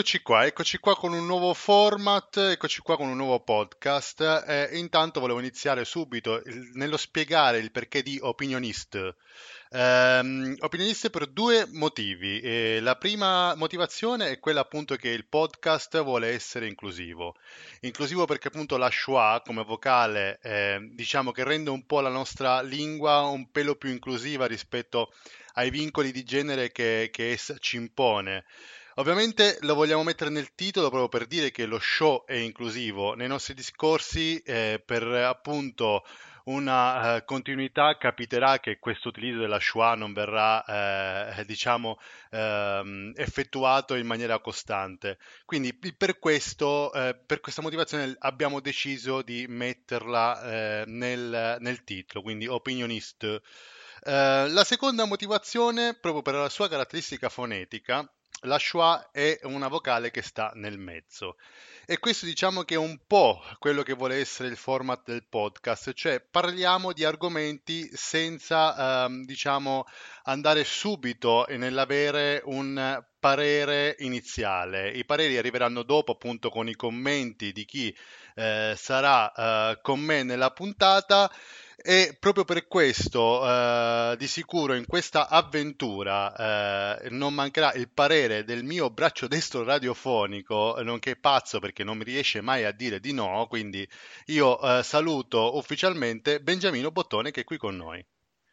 Eccoci qua, eccoci qua con un nuovo format, eccoci qua con un nuovo podcast. Eh, intanto volevo iniziare subito il- nello spiegare il perché di Opinionist. Ehm, Opinionist per due motivi. Eh, la prima motivazione è quella appunto che il podcast vuole essere inclusivo. Inclusivo perché appunto la schwa come vocale eh, diciamo che rende un po' la nostra lingua un pelo più inclusiva rispetto ai vincoli di genere che, che essa ci impone. Ovviamente lo vogliamo mettere nel titolo proprio per dire che lo show è inclusivo. Nei nostri discorsi, eh, per appunto una eh, continuità, capiterà che questo utilizzo della schwa non verrà, eh, diciamo, ehm, effettuato in maniera costante. Quindi per questo, eh, per questa motivazione abbiamo deciso di metterla eh, nel, nel titolo, quindi opinionist. Eh, la seconda motivazione, proprio per la sua caratteristica fonetica, la schwa è una vocale che sta nel mezzo. E questo diciamo che è un po' quello che vuole essere il format del podcast, cioè parliamo di argomenti senza, ehm, diciamo, andare subito nell'avere un parere iniziale. I pareri arriveranno dopo, appunto, con i commenti di chi eh, sarà eh, con me nella puntata. E proprio per questo, eh, di sicuro, in questa avventura eh, non mancherà il parere del mio braccio destro radiofonico, nonché pazzo perché non mi riesce mai a dire di no. Quindi io eh, saluto ufficialmente Beniamino Bottone che è qui con noi.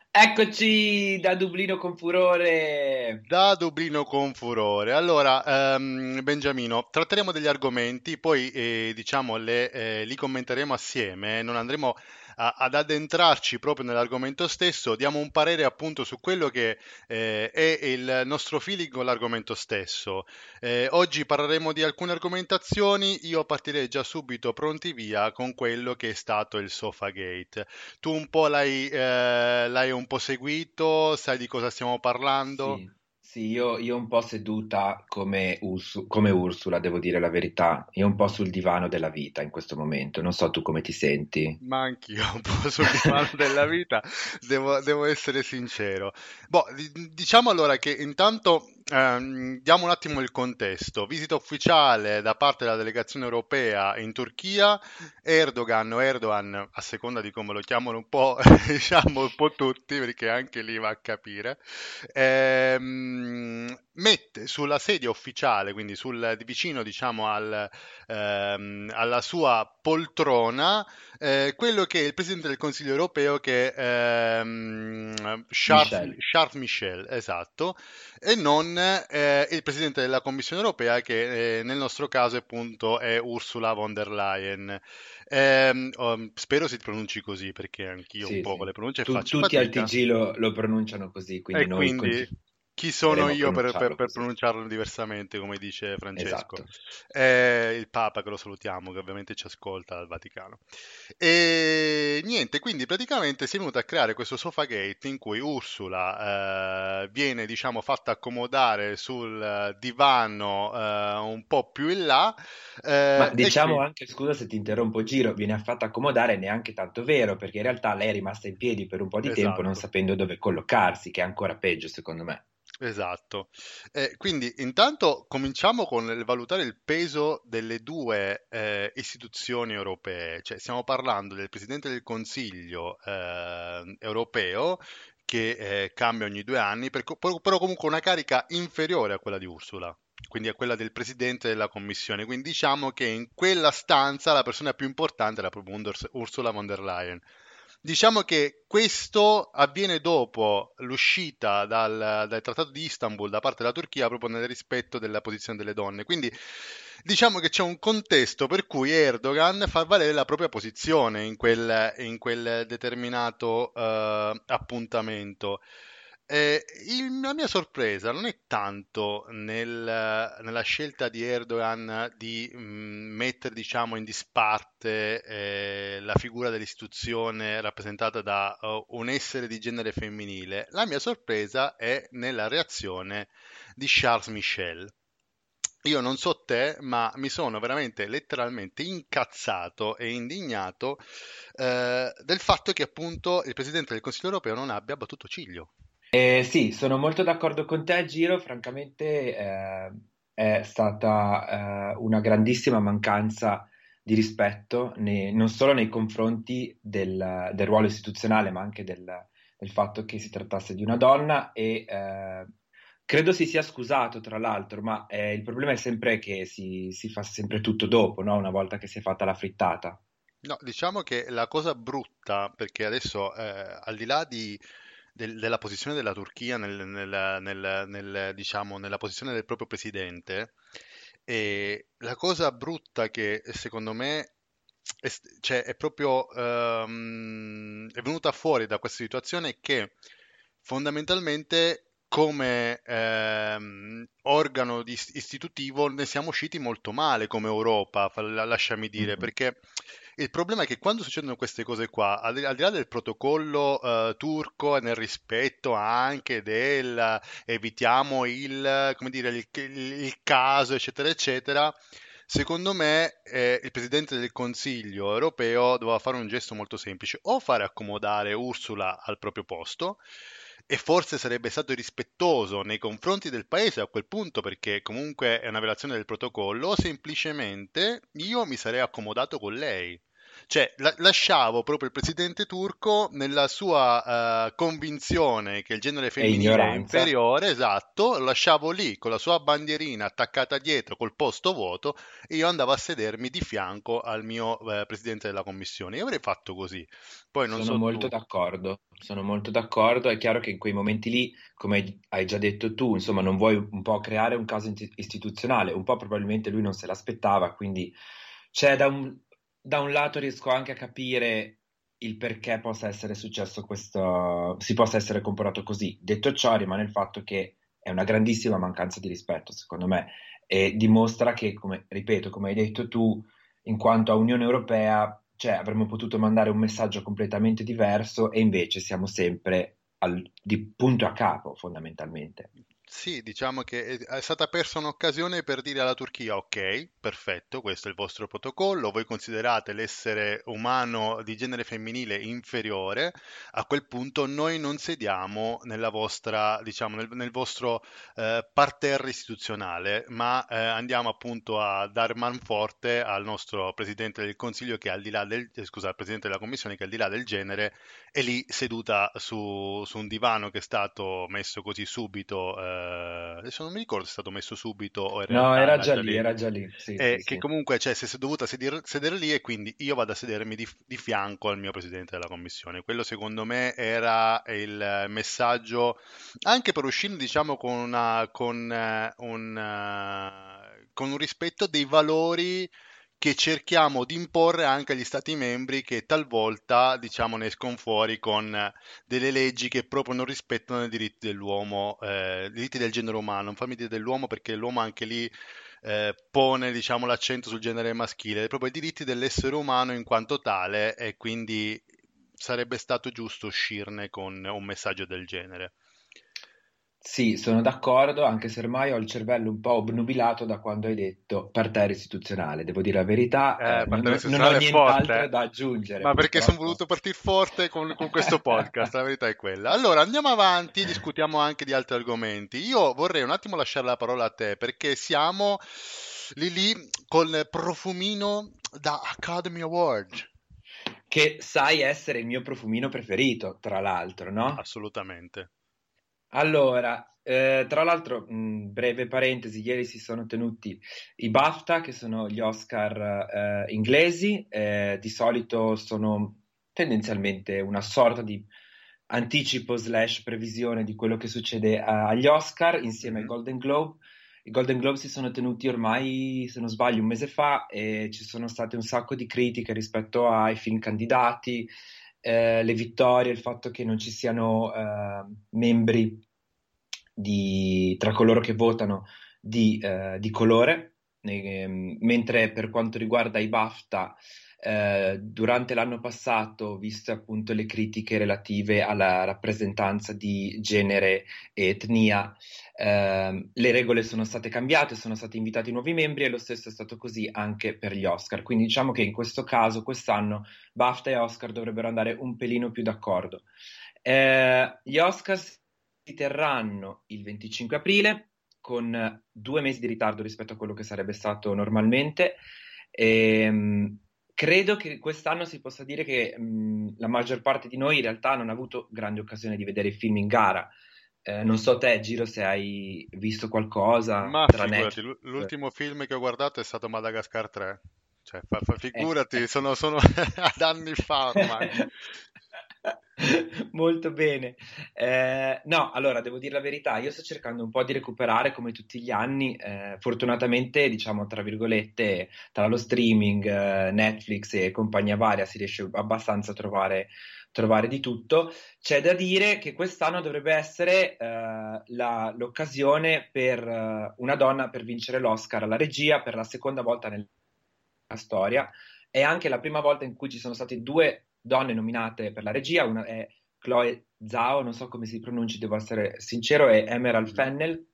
Eccoci da Dublino con furore. Da Dublino con furore. Allora, ehm, Beniamino, tratteremo degli argomenti, poi eh, diciamo le, eh, li commenteremo assieme, non andremo a- ad addentrarci proprio nell'argomento stesso, diamo un parere appunto su quello che eh, è il nostro feeling con l'argomento stesso. Eh, oggi parleremo di alcune argomentazioni, io partirei già subito pronti via con quello che è stato il Sofagate. Tu un po' l'hai, eh, l'hai un po' seguito, sai di cosa stiamo parlando? Sì, sì, io, io un po' seduta come, Ursu- come Ursula, devo dire la verità. Io un po' sul divano della vita in questo momento. Non so tu come ti senti. Ma anch'io un po' sul divano della vita, devo, devo essere sincero. Boh, di- diciamo allora che intanto ehm, diamo un attimo il contesto. Visita ufficiale da parte della delegazione europea in Turchia, Erdogan o Erdogan, a seconda di come lo chiamano un po', diciamo un po' tutti, perché anche lì va a capire, ehm, mette sulla sedia ufficiale, quindi sul, vicino diciamo al, ehm, alla sua poltrona, eh, quello che è il presidente del Consiglio europeo, che è ehm, Charles, Michel. Charles Michel, esatto, e non eh, il presidente della Commissione europea, che eh, nel nostro caso appunto è Ursula von der Leyen. Ehm, oh, spero si pronunci così, perché anch'io un Sì, po' con sì. le pronunce Tu- faccio tutti al fatica. TG lo, lo pronunciano così, quindi E noi quindi chi sono io per, per- pronunciarlo per pronunciarlo diversamente, come dice Francesco? Esatto. Eh, il Papa, che lo salutiamo, che ovviamente ci ascolta dal Vaticano. E niente, quindi praticamente si è venuto a creare questo Sofagate in cui Ursula eh, viene, diciamo, fatta accomodare sul divano eh, un po' più in là Ma eh, e diciamo qui, anche, scusa se ti interrompo, Giro, viene fatta accomodare neanche tanto vero, perché in realtà lei è rimasta in piedi per un po' di tempo non esatto. sapendo dove collocarsi, che è ancora peggio secondo me. Esatto. Eh, quindi intanto cominciamo con il valutare il peso delle due eh, istituzioni europee, cioè stiamo parlando del Presidente del Consiglio eh, europeo che eh, cambia ogni due anni, per- però comunque una carica inferiore a quella di Ursula, quindi a quella del Presidente della Commissione. Quindi diciamo che in quella stanza la persona più importante era proprio Ursula von der Leyen. Diciamo che questo avviene dopo l'uscita dal, dal Trattato di Istanbul da parte della Turchia proprio nel rispetto della posizione delle donne. Quindi diciamo che c'è un contesto per cui Erdogan fa valere la propria posizione in quel, in quel determinato eh, appuntamento. Eh, il- la mia sorpresa non è tanto nel- nella scelta di Erdogan di mh, mettere, diciamo, in disparte eh, la figura dell'istituzione rappresentata da eh, un essere di genere femminile. La mia sorpresa è nella reazione di Charles Michel. Io non so te, ma mi sono veramente letteralmente incazzato e indignato eh, del fatto che appunto il Presidente del Consiglio europeo non abbia battuto ciglio. Eh, sì, sono molto d'accordo con te, Giro. Francamente, eh, è stata uh, una grandissima mancanza di rispetto ne, non solo nei confronti del, del, ruolo istituzionale, ma anche del, del, fatto che si trattasse di una donna e uh, credo si sia scusato tra l'altro, ma eh, il problema è sempre che si, si fa sempre tutto dopo, no? una volta che si è fatta la frittata. No, diciamo che la cosa brutta, perché adesso eh, al di là di del- della posizione della Turchia nel- nel- nel- nel- diciamo, nella posizione del proprio presidente. E la cosa brutta che secondo me è, cioè, è proprio ehm, è venuta fuori da questa situazione è che fondamentalmente come ehm, organo istitutivo ne siamo usciti molto male come Europa, lasciami dire, Mhm. perché il problema è che quando succedono queste cose qua, al, al di là del protocollo eh, turco e nel rispetto anche del evitiamo il, dire, il- il caso, eccetera, eccetera, secondo me eh, il Presidente del Consiglio europeo doveva fare un gesto molto semplice, o fare accomodare Ursula al proprio posto, e forse sarebbe stato rispettoso nei confronti del paese a quel punto perché comunque è una violazione del protocollo o semplicemente io mi sarei accomodato con lei. Cioè, la- lasciavo proprio il presidente turco nella sua eh, convinzione che il genere femminile è inferiore, esatto, lo lasciavo lì con la sua bandierina attaccata dietro col posto vuoto e io andavo a sedermi di fianco al mio eh, presidente della commissione. Io avrei fatto così. Poi non Sono so molto tu. d'accordo, sono molto d'accordo. È chiaro che in quei momenti lì, come hai già detto tu, insomma, non vuoi un po' creare un caso istituzionale, un po' probabilmente lui non se l'aspettava, quindi c'è da un, da un lato riesco anche a capire il perché possa essere successo questo, si possa essere comportato così. Detto ciò, rimane il fatto che è una grandissima mancanza di rispetto, secondo me, e dimostra che, come, ripeto, come hai detto tu, in quanto a Unione Europea, cioè avremmo potuto mandare un messaggio completamente diverso e invece siamo sempre al- di punto a capo, fondamentalmente. Sì, diciamo che è stata persa un'occasione per dire alla Turchia, ok, perfetto, questo è il vostro protocollo, voi considerate l'essere umano di genere femminile inferiore, a quel punto noi non sediamo nella vostra, diciamo, nel, nel vostro eh, parterre istituzionale, ma eh, andiamo appunto a dar manforte al nostro Presidente del Consiglio che al di là del, eh, scusa, al Presidente della Commissione che al di là del genere è lì seduta su, su un divano che è stato messo così subito. Eh, adesso non mi ricordo se è stato messo subito o in No, era era già lì, era già lì, sì, sì, E che sì. comunque cioè, si è dovuta sedere, sedere lì e quindi io vado a sedermi di, di fianco al mio presidente della commissione. Quello secondo me era il messaggio anche per uscire, diciamo, con, una, con, eh, un, eh, con un rispetto dei valori che cerchiamo di imporre anche agli Stati membri che talvolta, diciamo, ne escono fuori con eh, delle leggi che proprio non rispettano i diritti dell'uomo, eh, i diritti del genere umano. Non fammi dire dell'uomo perché l'uomo anche lì eh, pone, diciamo, l'accento sul genere maschile, proprio i diritti dell'essere umano in quanto tale e quindi sarebbe stato giusto uscirne con un messaggio del genere. Sì, sono d'accordo, anche se ormai ho il cervello un po' obnubilato da quando hai detto parterre istituzionale. Devo dire la verità, Eh, eh, non, non- ho nient'altro da aggiungere, Ma perché sono voluto partire forte con, con questo podcast, la verità è quella. Allora, andiamo avanti, discutiamo anche di altri argomenti. Io vorrei un attimo lasciare la parola a te, perché siamo lì lì col profumino da Academy Award. Che sai essere il mio profumino preferito, tra l'altro, no? Assolutamente. Allora, eh, tra l'altro, mh, breve parentesi, ieri si sono tenuti i BAFTA, che sono gli Oscar eh, inglesi, eh, di solito sono tendenzialmente una sorta di anticipo slash previsione di quello che succede agli Oscar insieme ai Mhm. Golden Globe. I Golden Globe si sono tenuti ormai, se non sbaglio, un mese fa e ci sono state un sacco di critiche rispetto ai film candidati, eh, le vittorie, il fatto che non ci siano eh, membri di- tra coloro che votano di, eh, di colore, Ehm, mentre per quanto riguarda i BAFTA, eh, durante l'anno passato, viste appunto le critiche relative alla rappresentanza di genere e etnia, ehm, le regole sono state cambiate, sono stati invitati nuovi membri e lo stesso è stato così anche per gli Oscar. Quindi diciamo che in questo caso, quest'anno, BAFTA e Oscar dovrebbero andare un pelino più d'accordo. Eh, gli Oscar si terranno il 25 aprile con due mesi di ritardo rispetto a quello che sarebbe stato normalmente. E, ehm, credo che quest'anno si possa dire che mh, la maggior parte di noi in realtà non ha avuto grande occasione di vedere i film in gara. Eh, non so te, Giro, se hai visto qualcosa. Ma figurati, l'ultimo film che ho guardato è stato Madagascar 3. Cioè, fa, fa, figurati, eh. sono, sono ad anni fa ormai. Molto bene. Eh, no, allora devo dire la verità, io sto cercando un po' di recuperare come tutti gli anni, eh, fortunatamente diciamo tra virgolette tra lo streaming, eh, Netflix e compagnia varia si riesce abbastanza a trovare, trovare di tutto. C'è da dire che quest'anno dovrebbe essere eh, la, l'occasione per eh, una donna per vincere l'Oscar alla regia per la seconda volta nella storia. È anche la prima volta in cui ci sono state due donne nominate per la regia, una è Chloe Zhao, non so come si pronunci, devo essere sincero, e Emerald Fennel.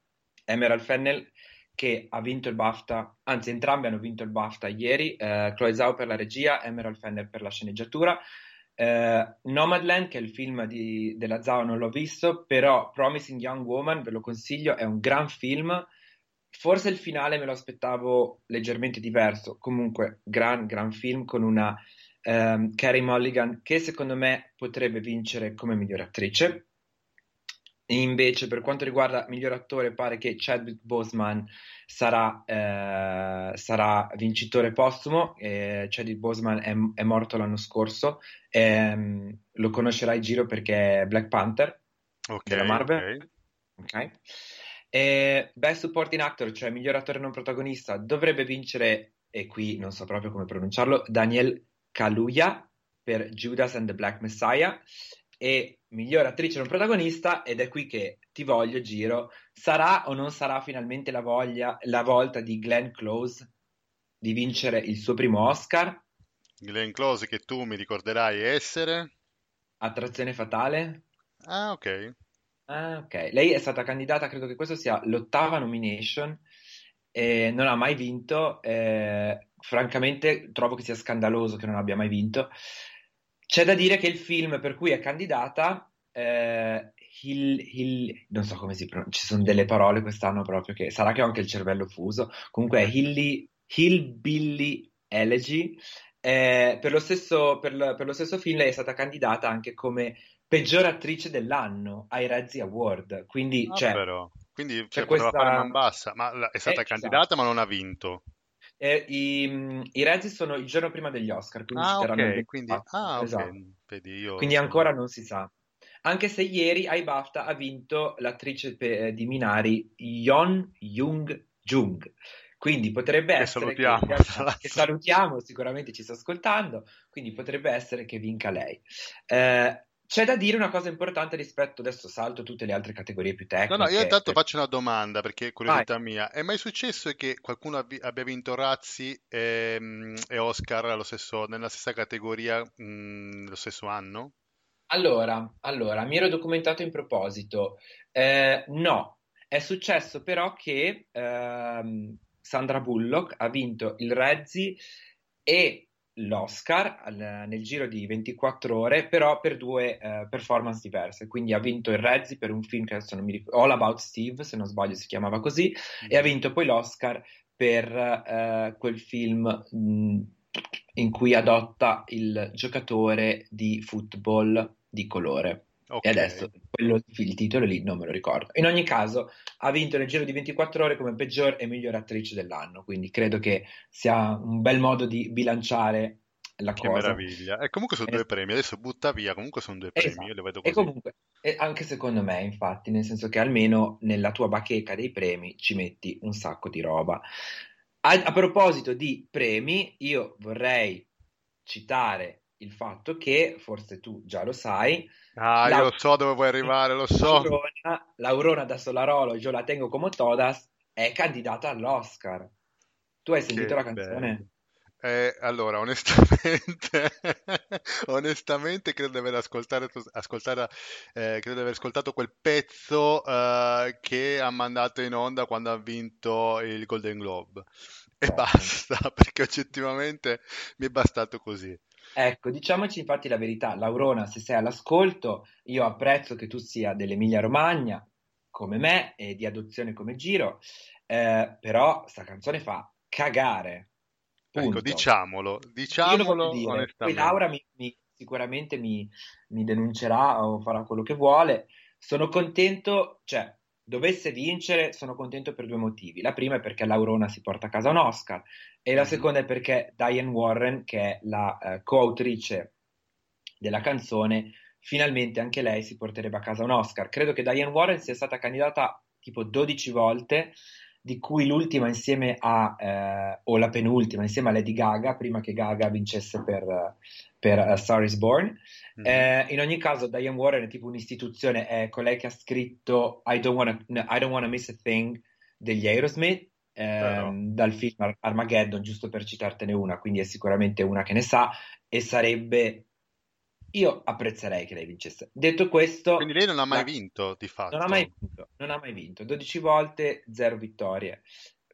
Emerald Fennel che ha vinto il BAFTA, anzi entrambi hanno vinto il BAFTA ieri, eh, Chloe Zhao per la regia, Emerald Fennel per la sceneggiatura. Eh, Nomadland, che è il film di, della Zhao, non l'ho visto, però Promising Young Woman, ve lo consiglio, è un gran film. Forse il finale me lo aspettavo leggermente diverso, comunque gran, gran film con una um, Carrie Mulligan, che secondo me potrebbe vincere come miglior attrice. E invece, per quanto riguarda miglior attore, pare che Chadwick Boseman sarà, eh, sarà vincitore postumo. Eh, Chadwick Boseman è, è, morto l'anno scorso. Eh, lo conoscerai Giro perché è Black Panther okay, della Marvel. Okay. okay. Best Supporting Actor, cioè miglior attore non protagonista, dovrebbe vincere, e qui non so proprio come pronunciarlo, Daniel Kaluuya per Judas and the Black Messiah e miglior attrice non protagonista ed è qui che ti voglio giro. Sarà o non sarà finalmente la, voglia, la volta di Glenn Close di vincere il suo primo Oscar? Glenn Close che tu mi ricorderai essere? Attrazione fatale? Ah ok. Ah ok. Lei è stata candidata credo che questa sia l'ottava nomination e non ha mai vinto eh, francamente trovo che sia scandaloso che non abbia mai vinto. C'è da dire che il film per cui è candidata, eh, Hill, Hill, non so come si pronuncia, ci sono delle parole quest'anno proprio che sarà che ho anche il cervello fuso, comunque è Hilly, Hillbilly Elegy. Eh, per, lo stesso, per, per, lo stesso, film lei è stata candidata anche come peggior attrice dell'anno ai Razzie Award, quindi, ah, cioè, quindi cioè, questa... fare man bassa, ma è stata eh, candidata esatto. ma non ha vinto. Eh, i, I Razzi sono il giorno prima degli Oscar, quindi ah, okay, quindi, ah, esatto. okay. Vedi, io... quindi ancora non si sa. Anche se ieri ai BAFTA ha vinto l'attrice pe- di Minari Yeon Jung Jung. Quindi potrebbe che essere salutiamo. Che, che, salutiamo, sicuramente ci sta ascoltando, quindi potrebbe essere che vinca lei. Eh, c'è da dire una cosa importante rispetto, adesso salto tutte le altre categorie più tecniche. No, no, io intanto faccio una domanda perché è curiosità Vai. mia. È mai successo che qualcuno abbia vinto Razzi e, ehm, e Oscar stesso, nella stessa categoria mh, mm, lo stesso anno? Allora, allora, mi ero documentato in proposito. Eh, no, è successo però che eh, Sandra Bullock ha vinto il Razzi e l'Oscar al, nel giro di 24 ore, però per due uh, performance diverse. Quindi ha vinto il Razzie per un film che adesso non mi ricordo, All About Steve, se non sbaglio si chiamava così, mm. e ha vinto poi l'Oscar per uh, quel film mh, in cui adotta il giocatore di football di colore. Okay. E adesso quello, il titolo lì non me lo ricordo. In ogni caso, ha vinto nel giro di 24 ore come peggior e miglior attrice dell'anno. Quindi credo che sia un bel modo di bilanciare la che cosa. meraviglia. E comunque sono es- due premi. Adesso butta via. Comunque sono due premi. Esatto. Io le vedo così. E comunque, e anche secondo me, infatti, nel senso che almeno nella tua bacheca dei premi ci metti un sacco di roba. A, a proposito di premi, io vorrei citare il fatto che, forse tu già lo sai, Ah, la... io so dove vuoi arrivare, lo so. L'Aurona, l'Aurona da Solarolo, io la tengo come todas, è candidata all'Oscar. Tu hai sentito che la canzone? Eh, allora, onestamente, onestamente credo di aver ascoltato, ascoltato, eh, credo di aver ascoltato quel pezzo eh, che ha mandato in onda quando ha vinto il Golden Globe. E basta, perché oggettivamente mi è bastato così. Ecco, diciamoci infatti la verità, Laurona, se sei all'ascolto, io apprezzo che tu sia dell'Emilia Romagna, come me e di adozione come Giro, eh, però sta canzone fa cagare. Ecco, Punto. diciamolo, lo diciamolo dire. Poi. Laura mi- mi- sicuramente mi, mi denuncerà o farà quello che vuole. Sono contento, cioè, dovesse vincere, sono contento per due motivi. La prima è perché Laurona si porta a casa un Oscar e la Mhm. seconda è perché Diane Warren, che è la eh, coautrice della canzone, finalmente anche lei si porterebbe a casa un Oscar. Credo che Diane Warren sia stata candidata tipo 12 volte, di cui l'ultima insieme a, eh, o la penultima insieme a Lady Gaga, prima che Gaga vincesse per, per A Star is Born. Mhm. Eh, in ogni caso, Diane Warren è tipo un'istituzione, è colei che ha scritto I Don't Wanna, no, I Don't Wanna Miss a Thing degli Aerosmith, ehm, dal film Ar- Armageddon, giusto per citartene una, quindi è sicuramente una che ne sa e sarebbe... Io apprezzerei che lei vincesse. Detto questo, Quindi lei non ha mai la- vinto, di fatto. non ha mai vinto, non ha mai vinto, 12 volte, 0 vittorie.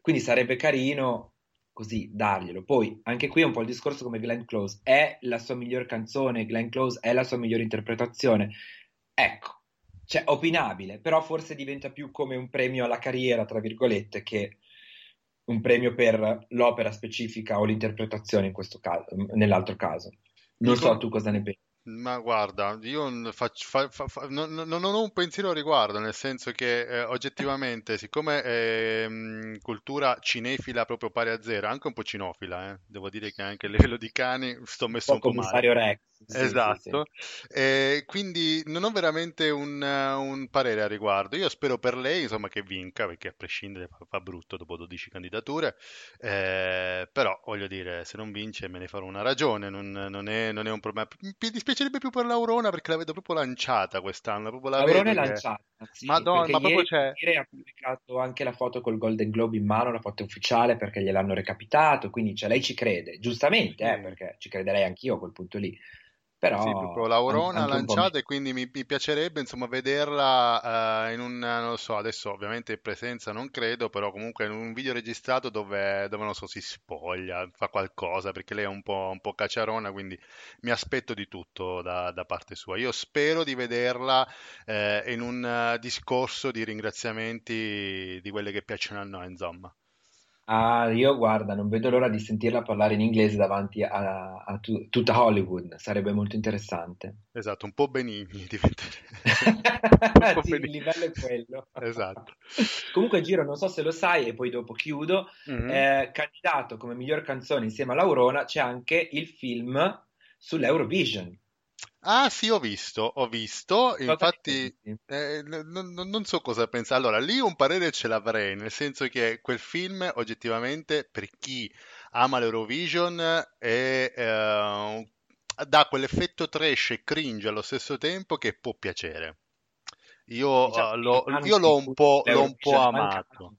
Quindi sarebbe carino così darglielo. Poi anche qui è un po' il discorso come Glenn Close, è la sua miglior canzone, Glenn Close è la sua migliore interpretazione. Ecco, cioè opinabile, però forse diventa più come un premio alla carriera, tra virgolette, che un premio per l'opera specifica o l'interpretazione in questo caso, nell'altro caso. Non Dico- so tu cosa ne pensi. Ma guarda, io faccio- fa- fa- fa- non, non- non ho un pensiero a riguardo, nel senso che eh, oggettivamente, siccome mm, cultura cinefila proprio pari a zero, anche un po' cinofila, eh, devo dire che anche a livello di cani sto messo Un po' un po' male. Rex. Sì, sì, sì. Esatto, Eh, quindi non ho veramente un, un parere a riguardo. Io spero per lei, insomma, che vinca, perché a prescindere fa, fa brutto dopo 12 candidature, Eh, però voglio dire, se non vince me ne farò una ragione, non, non è, non è un problema. Mi dispiacerebbe più per l'Aurona perché la vedo proprio lanciata quest'anno, proprio la Aurora è che- lanciata, sì, Madonna, perché ma proprio c'è... ieri ha pubblicato anche la foto col Golden Globe in mano, la foto ufficiale perché gliel'hanno recapitato, quindi cioè, lei ci crede, giustamente, eh, Sì. perché ci crederei anch'io a quel punto lì, però Sì, proprio l'Aurona lanciata e quindi mi, mi piacerebbe insomma vederla eh, in un, non lo so, adesso ovviamente in presenza non credo, però comunque in un video registrato dove, dove non so, si spoglia, fa qualcosa, perché lei è un po', un po' cacciarona, quindi mi aspetto di tutto da, da parte sua. Io spero di vederla eh, in un eh, discorso di ringraziamenti di quelle che piacciono a noi, insomma. Ah, io guarda, non vedo l'ora di sentirla parlare in inglese davanti a, a tu- tutta Hollywood, sarebbe molto interessante. Esatto, un po' Benigni diventerebbe. Sì, il Benigni. livello è quello. Esatto. Comunque, Giro, non so se lo sai, e poi dopo chiudo. Mhm. eh, candidato come miglior canzone insieme a Laurona c'è anche il film sull'Eurovision. Ah sì, ho visto, ho visto, Cosa infatti eh, n- n- non so cosa pensare. Allora, lì un parere ce l'avrei, nel senso che quel film oggettivamente per chi ama l'Eurovision è, eh, dà quell'effetto trash e cringe allo stesso tempo che può piacere. Io, Diciamo eh, l'ho, gli anni io l'ho un l'ho un po' amato.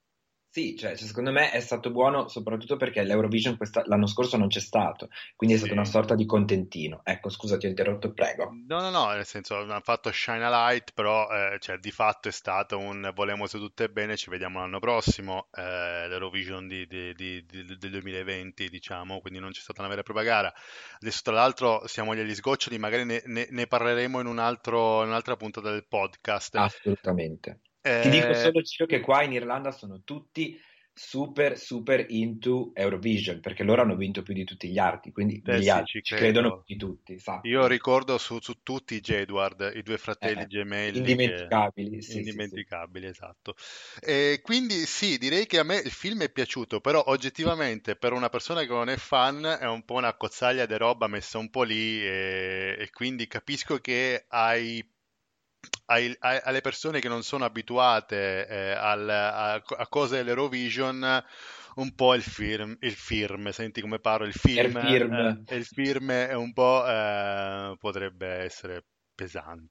Sì, cioè, secondo me è stato buono soprattutto perché l'Eurovision questa- l'anno scorso non c'è stato, quindi è stata una Sì. sorta di contentino. Ecco, scusa, ti ho interrotto, prego. No, no, no, nel senso hanno fatto Shine a Light, però eh, cioè, di fatto è stato un volemo se tutto è bene, ci vediamo l'anno prossimo, eh, l'Eurovision di- di- di- di- del 2020, diciamo, quindi non c'è stata una vera e propria gara. Adesso tra l'altro siamo agli sgoccioli, magari ne, ne- ne parleremo in un altro, in un'altra puntata del podcast. Assolutamente. Ti dico Eh, solo, Ciro, che qua in Irlanda sono tutti super, super into Eurovision, perché loro hanno vinto più di tutti gli altri, quindi eh gli sì, altri ci credono credo. più di tutti, sappi. Io ricordo su, su tutti i Jedward, i due fratelli Eh, gemelli che... indimenticabili, sì, sì, sì. Indimenticabili, esatto. E quindi sì, direi che a me il film è piaciuto, però oggettivamente per una persona che non è fan è un po' una cozzaglia di roba messa un po' lì e, e quindi capisco che ai ai- ai- alle persone che non sono abituate eh, al- a, a cose dell'Eurovision, un po' il film, il film, senti come parlo, il film, Er film. eh, il film è un po' eh, potrebbe essere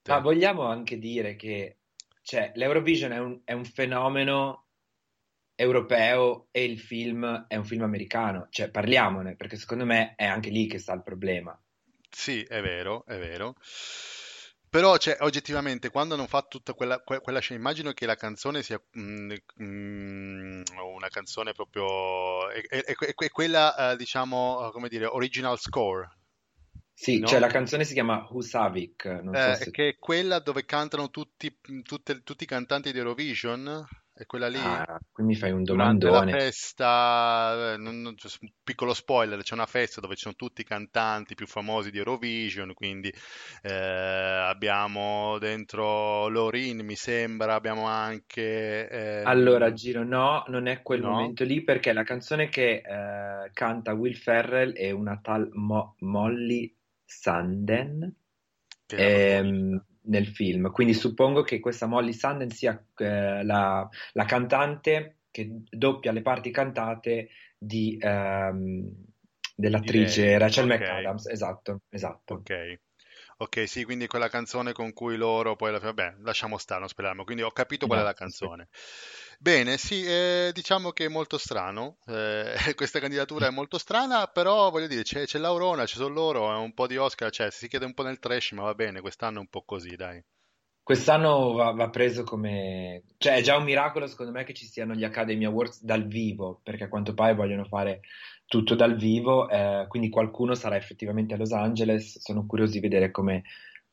Ma pesante. vogliamo anche dire che cioè, l'Eurovision è un, è un fenomeno europeo e il film è un film americano, cioè parliamone, perché secondo me è anche lì che sta il problema. Sì, è vero, è vero. Però, cioè, oggettivamente, quando hanno fatto tutta quella, que- quella scena, immagino che la canzone sia mm, mm, una canzone proprio... È, è- è- quella, eh, diciamo, come dire, original score. Sì, no? cioè la canzone si chiama Husavik, non so Eh, se... che è quella dove cantano tutti, tutte- tutti i cantanti di Eurovision? È quella lì? Ah, qui mi fai un Durante la domandone. festa, eh, non- non- un piccolo spoiler, c'è una festa dove ci sono tutti i cantanti più famosi di Eurovision, quindi eh, abbiamo dentro Lorin, mi sembra, abbiamo anche... Allora, ehm, Giro, no, non è quel no? momento lì perché la canzone che eh, canta Will Ferrell è una tal Mo- Molly Sanden Che è la ehm. Nel film. Quindi suppongo che questa Molly Sanden sia eh, la, la cantante che doppia le parti cantate di, ehm, dell'attrice Rachel ok. McAdams. Esatto, esatto. Ok, ok, sì, quindi quella canzone con cui loro poi alla fine, vabbè, lasciamo stare, non speriamo. Quindi ho capito qual è la aspetta. canzone. Bene, sì, eh, diciamo che è molto strano. eh, questa candidatura è molto strana, però voglio dire, c'è c'è l'Aurora, ci sono loro, è un po' di Oscar, cioè si chiede un po' nel trash, ma va bene, quest'anno è un po' così, dai. Quest'anno va, va preso come... cioè è già un miracolo secondo me che ci siano gli Academy Awards dal vivo, perché a quanto pare vogliono fare tutto dal vivo, eh, quindi qualcuno sarà effettivamente a Los Angeles, sono curioso di vedere come,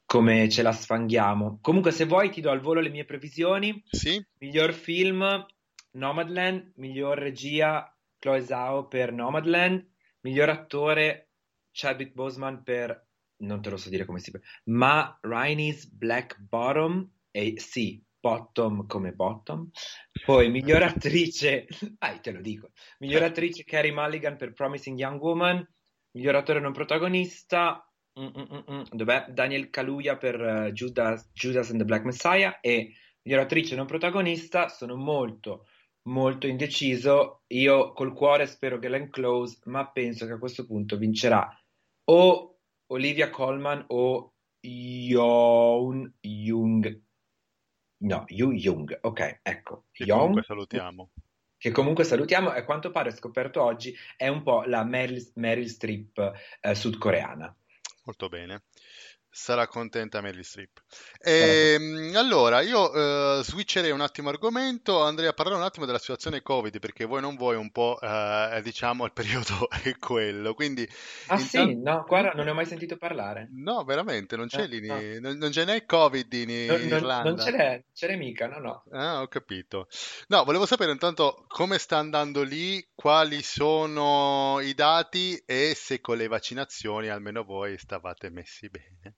come ce la sfanghiamo. Comunque se vuoi ti do al volo le mie previsioni, Sì? miglior film Nomadland, miglior regia Chloe Zhao per Nomadland, miglior attore Chadwick Boseman per, non te lo so dire come si ma Rainy's Black Bottom, e sì, bottom come bottom. Poi miglior attrice, ah, te lo dico, miglior attrice Carey Mulligan per Promising Young Woman, miglior attore non protagonista, mm, mm, mm, dov'è? Daniel Kaluuya per eh, Judas, Judas and the Black Messiah e miglior attrice non protagonista, sono molto molto indeciso. Io col cuore spero Glenn Close, ma penso che a questo punto vincerà o Olivia Colman o Yoon Jung. No, Yu Jung. Ok, ecco. Che comunque Young, salutiamo. che comunque salutiamo e a quanto pare scoperto oggi è un po' la Meryl, Meryl Streep eh, sudcoreana. Molto bene. Sarà contenta Meryl Streep. Così. Ehm, allora, io eh, switcherei un attimo argomento, andrei a parlare un attimo della situazione Covid, perché voi non vuoi un po', eh, diciamo, il periodo è quello. Quindi, Ah sì, intanto... no, guarda, non ne ho mai sentito parlare. No, veramente, non c'è No, lì, no. non, non ce n'è Covid in, Non, in non- Irlanda. ce l'è, ce l'è mica, no, no. Ah, ho capito. No, volevo sapere intanto come sta andando lì, quali sono i dati e se con le vaccinazioni almeno voi stavate messi bene.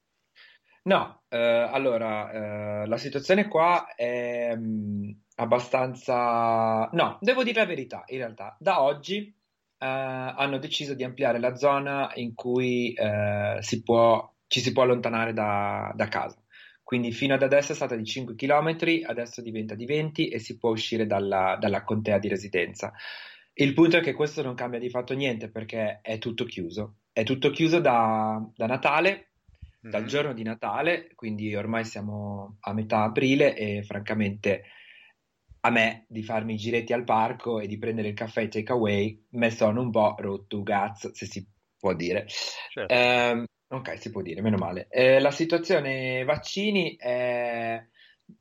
No, eh, allora, eh, la situazione qua è mh, abbastanza... No, devo dire la verità, in realtà. Da oggi eh, hanno deciso di ampliare la zona in cui eh, si può, ci si può allontanare da, da casa. Quindi fino ad adesso è stata di 5 km, adesso diventa di 20 e si può uscire dalla, dalla contea di residenza. Il punto è che questo non cambia di fatto niente perché è tutto chiuso. È tutto chiuso da, da Natale, dal Mhm. giorno di Natale, quindi ormai siamo a metà aprile e francamente a me di farmi i giretti al parco e di prendere il caffè takeaway me sono un po' rotto cazzo, se si può dire. Certo. Ehm, ok, si può dire, meno male. Eh, la situazione vaccini è-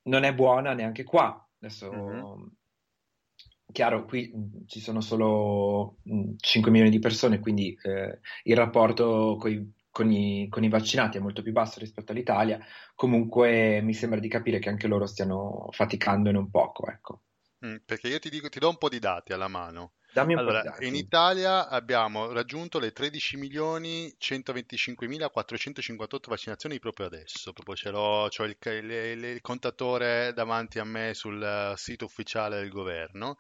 non è buona neanche qua. Adesso, chiaro, qui mh, ci sono solo mh, 5 milioni di persone, quindi eh, il rapporto coi- con i, con i vaccinati è molto più basso rispetto all'Italia. Comunque mi sembra di capire che anche loro stiano faticando e non poco, ecco. Mm, perché io ti dico, ti do un po' di dati alla mano. Dammi un Allora, in. Italia abbiamo raggiunto le 13 milioni 125.458 vaccinazioni proprio adesso. Proprio ce l'ho, c'ho il, il- il- contatore davanti a me sul eh, sito ufficiale del governo.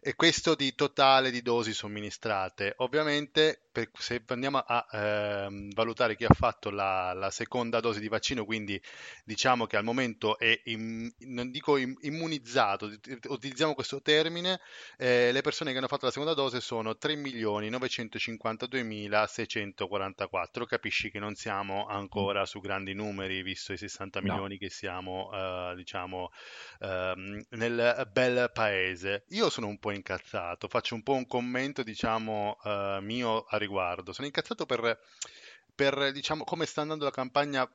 E questo di totale di dosi somministrate. Ovviamente, per- se andiamo a ehm, valutare chi ha fatto la, la seconda dose di vaccino, quindi diciamo che al momento è, im- non dico im- immunizzato, utilizziamo questo termine, eh, le persone che hanno fatto la seconda dose sono 3.952.644. Capisci che non siamo ancora su grandi numeri, visto i 60 No. milioni che siamo, eh, diciamo, ehm, nel bel paese. Io sono un po' incazzato, faccio un po' un commento, diciamo, eh, mio a riguardo. Sono incazzato per, per, diciamo, come sta andando la campagna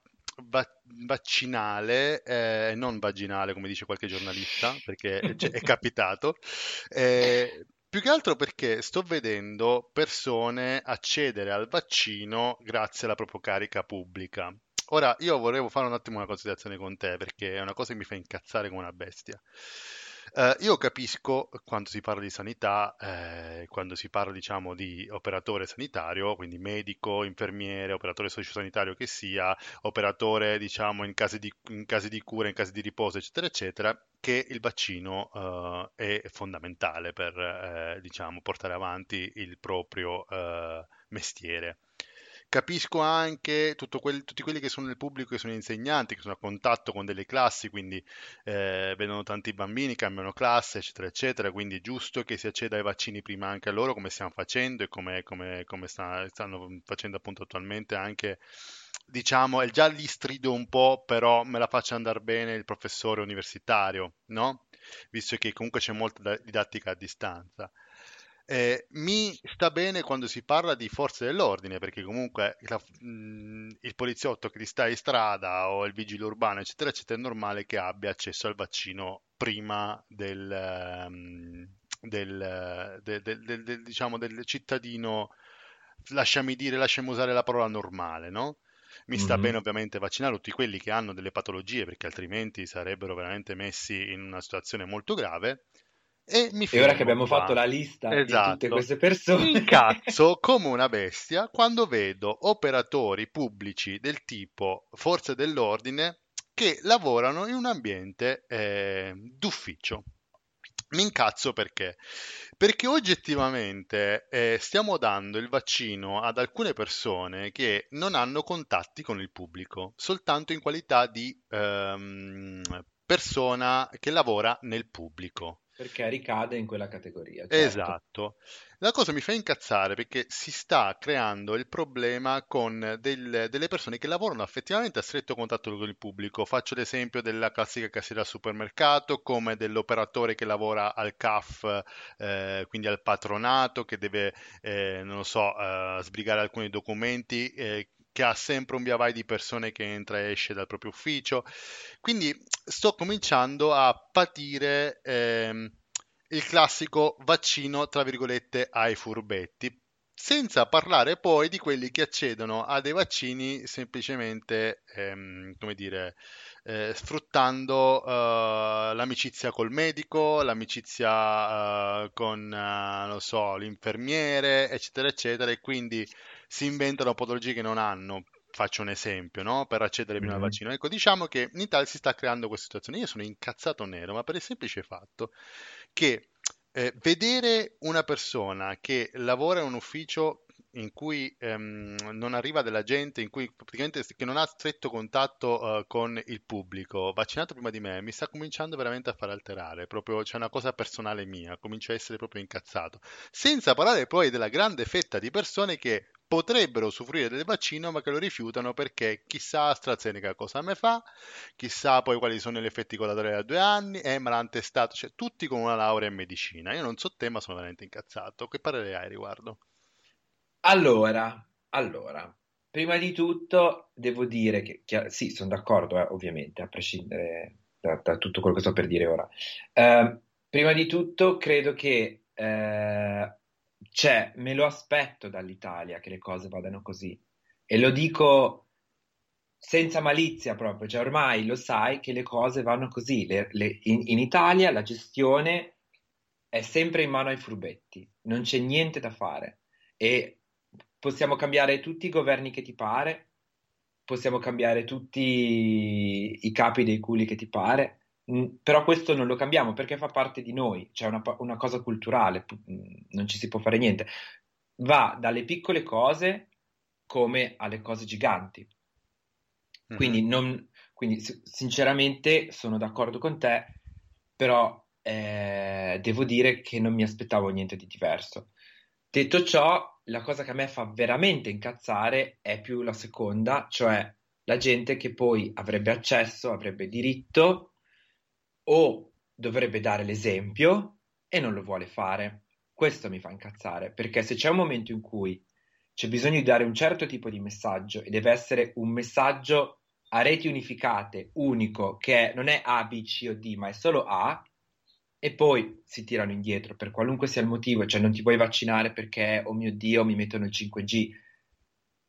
va- vaccinale, eh, non vaginale, come dice qualche giornalista, perché è, è capitato. Eh, più che altro perché sto vedendo persone accedere al vaccino grazie alla propria carica pubblica. Ora, io volevo fare un attimo una considerazione con te perché è una cosa che mi fa incazzare come una bestia. Eh, io capisco quando si parla di sanità, eh, quando si parla, diciamo, di operatore sanitario, quindi medico, infermiere, operatore sociosanitario che sia, operatore, diciamo, in casi di, in casi di cura, in casi di riposo, eccetera, eccetera, che il vaccino eh, è fondamentale per, eh, diciamo, portare avanti il proprio eh, mestiere. Capisco anche quel, tutti quelli che sono nel pubblico, che sono insegnanti, che sono a contatto con delle classi, quindi eh, vedono tanti bambini, cambiano classe, eccetera, eccetera, quindi è giusto che si acceda ai vaccini prima anche a loro, come stiamo facendo e come, come, come sta, stanno facendo appunto attualmente anche, diciamo, è già lì strido un po', però me la faccia andare bene il professore universitario, no? Visto che comunque c'è molta didattica a distanza. Eh, mi sta bene quando si parla di forze dell'ordine, perché comunque la, mh, il poliziotto che ti sta in strada o il vigile urbano, eccetera, eccetera, è normale che abbia accesso al vaccino prima del, um, del, del, del diciamo, del cittadino, lasciami dire, lasciami usare la parola normale, no? Mi sta mm-hmm. bene ovviamente vaccinare tutti quelli che hanno delle patologie perché altrimenti sarebbero veramente messi in una situazione molto grave e, mi e ora che abbiamo qua. fatto la lista esatto. di tutte esatto. queste persone, incazzo come una bestia quando vedo operatori pubblici del tipo forze dell'ordine che lavorano in un ambiente eh, d'ufficio. Mi incazzo perché? Perché oggettivamente eh, stiamo dando il vaccino ad alcune persone che non hanno contatti con il pubblico, soltanto in qualità di ehm, persona che lavora nel pubblico. Perché ricade in quella categoria. Certo. Esatto. La cosa mi fa incazzare perché si sta creando il problema con del, delle persone che lavorano effettivamente a stretto contatto con il pubblico. Faccio l'esempio della classica cassiera al supermercato, come dell'operatore che lavora al CAF, eh, quindi al patronato, che deve, eh, non so, eh, sbrigare alcuni documenti eh, che ha sempre un via vai di persone che entra e esce dal proprio ufficio. Quindi sto cominciando a patire ehm, il classico vaccino, tra virgolette, ai furbetti. Senza parlare poi di quelli che accedono a dei vaccini semplicemente, ehm, come dire, eh, sfruttando uh, l'amicizia col medico, l'amicizia uh, con, non so, l'infermiere, eccetera, eccetera, e quindi si inventano patologie che non hanno. Faccio un esempio, no? Per accedere prima mm-hmm. al vaccino. Ecco, diciamo che in Italia si sta creando questa situazione. Io sono incazzato nero, ma per il semplice fatto che eh, vedere una persona che lavora in un ufficio in cui ehm, non arriva della gente, in cui praticamente che non ha stretto contatto uh, con il pubblico, vaccinato prima di me, mi sta cominciando veramente a far alterare, proprio c'è una cosa personale mia, comincio a essere proprio incazzato. Senza parlare poi della grande fetta di persone che potrebbero usufruire del vaccino ma che lo rifiutano perché chissà AstraZeneca cosa me fa, chissà poi quali sono gli effetti collaterali a due anni, eh, ma l'hanno testato, cioè tutti con una laurea in medicina. Io non so te ma sono veramente incazzato. Che parere hai riguardo? Allora, allora, prima di tutto devo dire che, che sì, sono d'accordo, eh, ovviamente, a prescindere da, da, tutto quello che sto per dire ora. Eh, prima di tutto, credo che eh, c'è, me lo aspetto dall'Italia che le cose vadano così. E lo dico senza malizia proprio, cioè ormai lo sai che le cose vanno così. Le, le, in, in Italia la gestione è sempre in mano ai furbetti, non c'è niente da fare. E possiamo cambiare tutti i governi che ti pare, possiamo cambiare tutti i capi dei culi che ti pare, mm, però questo non lo cambiamo perché fa parte di noi, cioè una, una cosa culturale, mm, non ci si può fare niente. Va dalle piccole cose come alle cose giganti. Mm-hmm. Quindi, non, quindi, sinceramente sono d'accordo con te, però eh, devo dire che non mi aspettavo niente di diverso. Detto ciò, la cosa che a me fa veramente incazzare è più la seconda, cioè la gente che poi avrebbe accesso, avrebbe diritto o dovrebbe dare l'esempio e non lo vuole fare. Questo mi fa incazzare, perché se c'è un momento in cui c'è bisogno di dare un certo tipo di messaggio e deve essere un messaggio a reti unificate, unico, che non è A, B, C o D, ma è solo A, e poi si tirano indietro per qualunque sia il motivo, cioè non ti puoi vaccinare perché, oh mio Dio, mi mettono il 5G.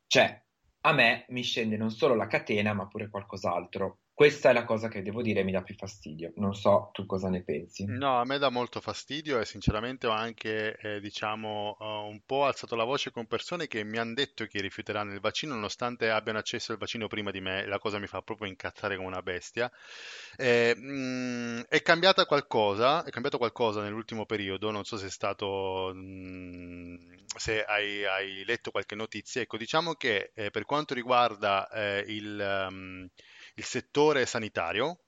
Cioè, a me mi scende non solo la catena, ma pure qualcos'altro. Questa è la cosa che devo dire mi dà più fastidio. Non so tu cosa ne pensi. No, a me dà molto fastidio e sinceramente ho anche, eh, diciamo, ho un po' alzato la voce con persone che mi hanno detto che rifiuteranno il vaccino nonostante abbiano accesso al vaccino prima di me. La cosa mi fa proprio incazzare come una bestia. Eh, mh, è cambiata qualcosa, è cambiato qualcosa nell'ultimo periodo, non so se è stato, mh, se hai, hai letto qualche notizia. Ecco, diciamo che eh, per quanto riguarda eh, il... um, il settore sanitario,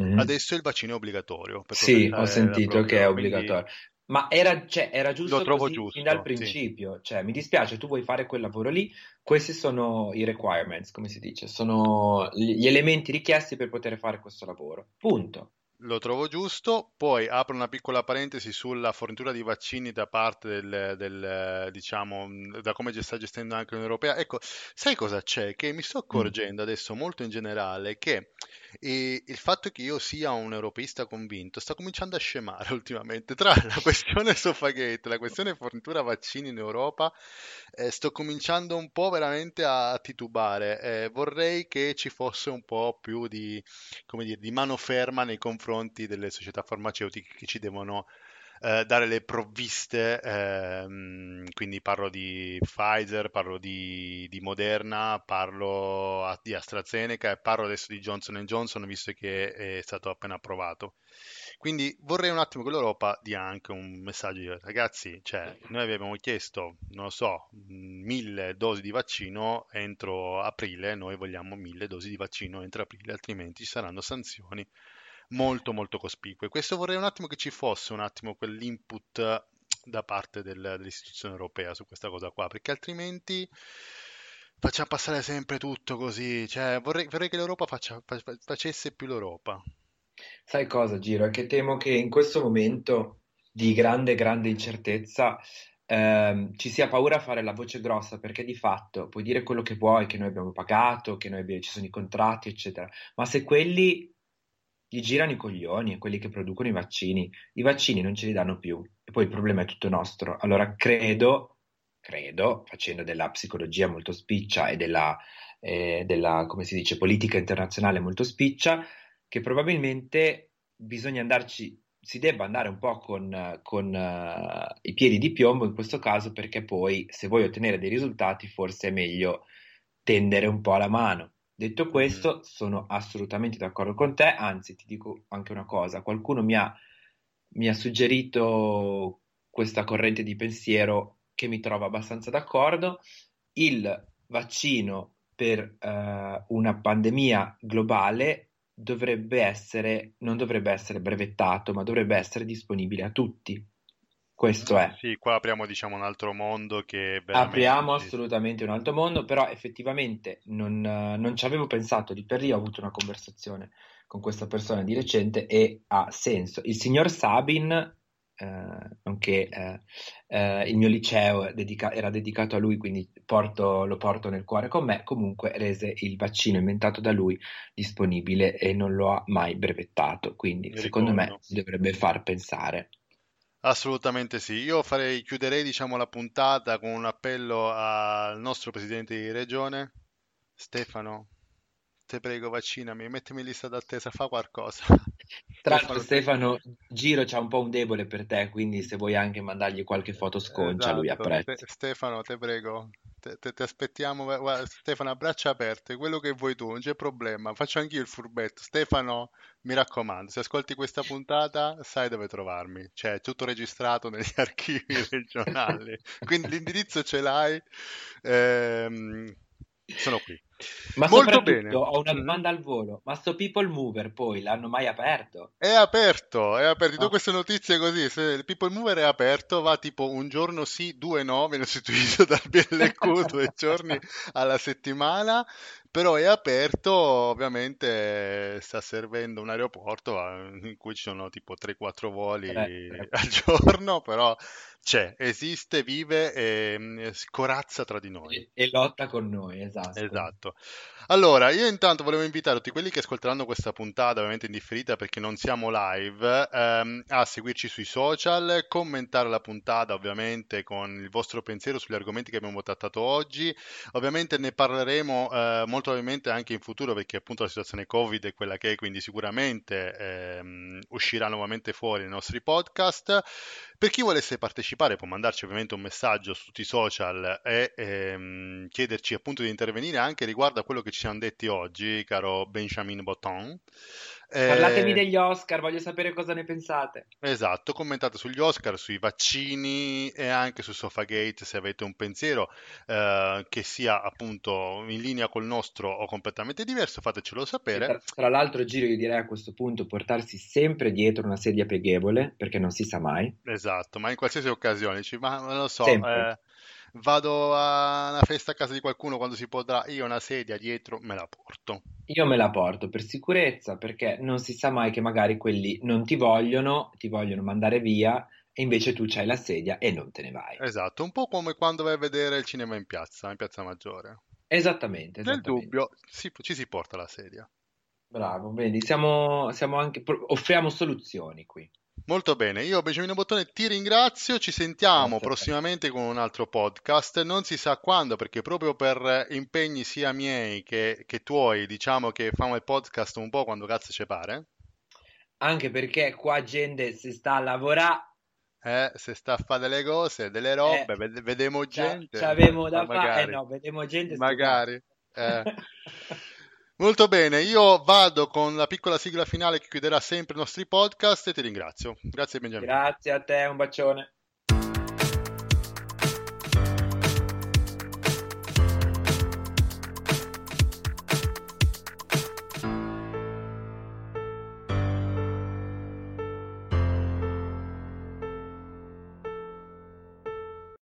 mm. adesso il vaccino è obbligatorio. sì, ho sentito che è obbligatorio. Quindi... Ma era, cioè, era giusto Lo trovo giusto, fin dal principio. Sì. Cioè, mi dispiace, tu vuoi fare quel lavoro lì, questi sono i requirements, come si dice, sono gli elementi richiesti per poter fare questo lavoro. Punto lo trovo giusto. Poi apro una piccola parentesi sulla fornitura di vaccini da parte del, del diciamo, da come sta gestendo anche l'Unione Europea. Ecco, sai cosa c'è? Che mi sto accorgendo adesso molto in generale che e il fatto che io sia un europeista convinto sta cominciando a scemare ultimamente. Tra la questione Sofagate, la questione fornitura vaccini in Europa, eh, sto cominciando un po' veramente a titubare. Eh, vorrei che ci fosse un po' più di, come dire, di mano ferma nei confronti delle società farmaceutiche che ci devono eh, dare le provviste, ehm, quindi parlo di Pfizer, parlo di, di, Moderna, parlo di AstraZeneca e parlo adesso di Johnson Johnson visto che è stato appena approvato. Quindi vorrei un attimo che l'Europa dia anche un messaggio ragazzi, cioè noi abbiamo chiesto, non lo so, mille dosi di vaccino entro aprile, noi vogliamo mille dosi di vaccino entro aprile, altrimenti ci saranno sanzioni molto molto cospicue. Questo vorrei un attimo che ci fosse un attimo quell'input da parte del, dell'istituzione europea su questa cosa qua, perché altrimenti facciamo passare sempre tutto così. Cioè, vorrei, vorrei che l'Europa faccia, facesse più l'Europa. Sai cosa, Giro? È che temo che in questo momento di grande, grande incertezza ehm, ci sia paura a fare la voce grossa perché di fatto puoi dire quello che vuoi, che noi abbiamo pagato, che noi abbiamo, ci sono i contratti, eccetera, ma se quelli gli girano i coglioni quelli che producono i vaccini. I vaccini non ce li danno più e poi il problema è tutto nostro. Allora credo, credo, facendo della psicologia molto spiccia e della, eh, della come si dice, politica internazionale molto spiccia, che probabilmente bisogna andarci, si debba andare un po' con, con uh, i piedi di piombo in questo caso perché poi se vuoi ottenere dei risultati forse è meglio tendere un po' la mano Detto questo, sono assolutamente d'accordo con te, anzi ti dico anche una cosa, qualcuno mi ha, mi ha suggerito questa corrente di pensiero che mi trova abbastanza d'accordo, il vaccino per uh, una pandemia globale dovrebbe essere, non dovrebbe essere brevettato, ma dovrebbe essere disponibile a tutti. Questo è. Sì, qua apriamo diciamo un altro mondo che veramente... Apriamo assolutamente un altro mondo, però effettivamente non, non ci avevo pensato, di per lì ho avuto una conversazione con questa persona di recente e ha senso. Il signor Sabin, eh, nonché eh, eh, il mio liceo dedica- era dedicato a lui, quindi porto, lo porto nel cuore con me, comunque rese il vaccino inventato da lui disponibile e non lo ha mai brevettato, quindi Mi secondo ricordo. me dovrebbe far pensare. Assolutamente sì, io farei, chiuderei diciamo, la puntata con un appello al nostro presidente di regione, Stefano, te prego vaccinami, mettimi in lista d'attesa, fa qualcosa. Tra l'altro Stefano, Giro c'ha un po' un debole per te, quindi se vuoi anche mandargli qualche foto sconcia, esatto. lui apprezza. Stefano, te prego, ti aspettiamo, guarda, Stefano, a braccia aperte, quello che vuoi tu, non c'è problema, faccio anch'io il furbetto. Stefano, mi raccomando, se ascolti questa puntata sai dove trovarmi, cioè è tutto registrato negli archivi regionali, quindi l'indirizzo ce l'hai, ehm, sono qui. Ma Molto bene. ho una domanda al volo. Ma sto People Mover poi l'hanno mai aperto? È aperto, è aperto. Ti do queste notizie così. Se il People Mover è aperto, va tipo un giorno sì, due no, viene sostituito dal BLQ due giorni alla settimana. Però è aperto, ovviamente sta servendo un aeroporto in cui ci sono tipo 3-4 voli eh, al giorno, però c'è, esiste, vive e, e corazza tra di noi. E, e lotta con noi, esatto. Esatto. Allora, io intanto volevo invitare tutti quelli che ascolteranno questa puntata, ovviamente in differita perché non siamo live, ehm, a seguirci sui social, commentare la puntata ovviamente con il vostro pensiero sugli argomenti che abbiamo trattato oggi. Ovviamente ne parleremo eh, molto probabilmente anche in futuro perché appunto la situazione Covid è quella che è, quindi sicuramente ehm, uscirà nuovamente fuori nei nostri podcast. Per chi volesse partecipare può mandarci ovviamente un messaggio su tutti i social e ehm, chiederci appunto di intervenire anche riguardo a quello che ci siamo detti oggi, caro Benjamin Botton. Parlatemi eh, degli Oscar, voglio sapere cosa ne pensate. Esatto, commentate sugli Oscar, sui vaccini e anche su Sofagate se avete un pensiero eh, che sia appunto in linea col nostro o completamente diverso, fatecelo sapere. Tra, tra, l'altro, Giro, io direi a questo punto portarsi sempre dietro una sedia pieghevole perché non si sa mai. Esatto, ma in qualsiasi occasione, dici, ma non lo so, eh, vado a una festa a casa di qualcuno quando si potrà, io una sedia dietro me la porto. Io me la porto per sicurezza perché non si sa mai che magari quelli non ti vogliono, ti vogliono mandare via e invece tu c'hai la sedia e non te ne vai. Esatto, un po' come quando vai a vedere il cinema in piazza, in piazza Maggiore. Esattamente. esattamente. Nel dubbio si, ci si porta la sedia. Bravo, vedi, siamo, siamo anche, offriamo soluzioni qui. Molto bene, io Benjamin Bottone ti ringrazio, ci sentiamo Grazie prossimamente con un altro podcast, non si sa quando perché proprio per impegni sia miei che, che tuoi diciamo che facciamo il podcast un po' quando cazzo ci pare. Anche perché qua gente si sta a lavorare. Eh, se sta a fare delle cose, delle robe, eh, vediamo gente. Ci avevamo da fare, eh no, vediamo gente. Magari. Eh. Molto bene, io vado con la piccola sigla finale che chiuderà sempre i nostri podcast e ti ringrazio. Grazie Benjamin. Grazie a te, un bacione.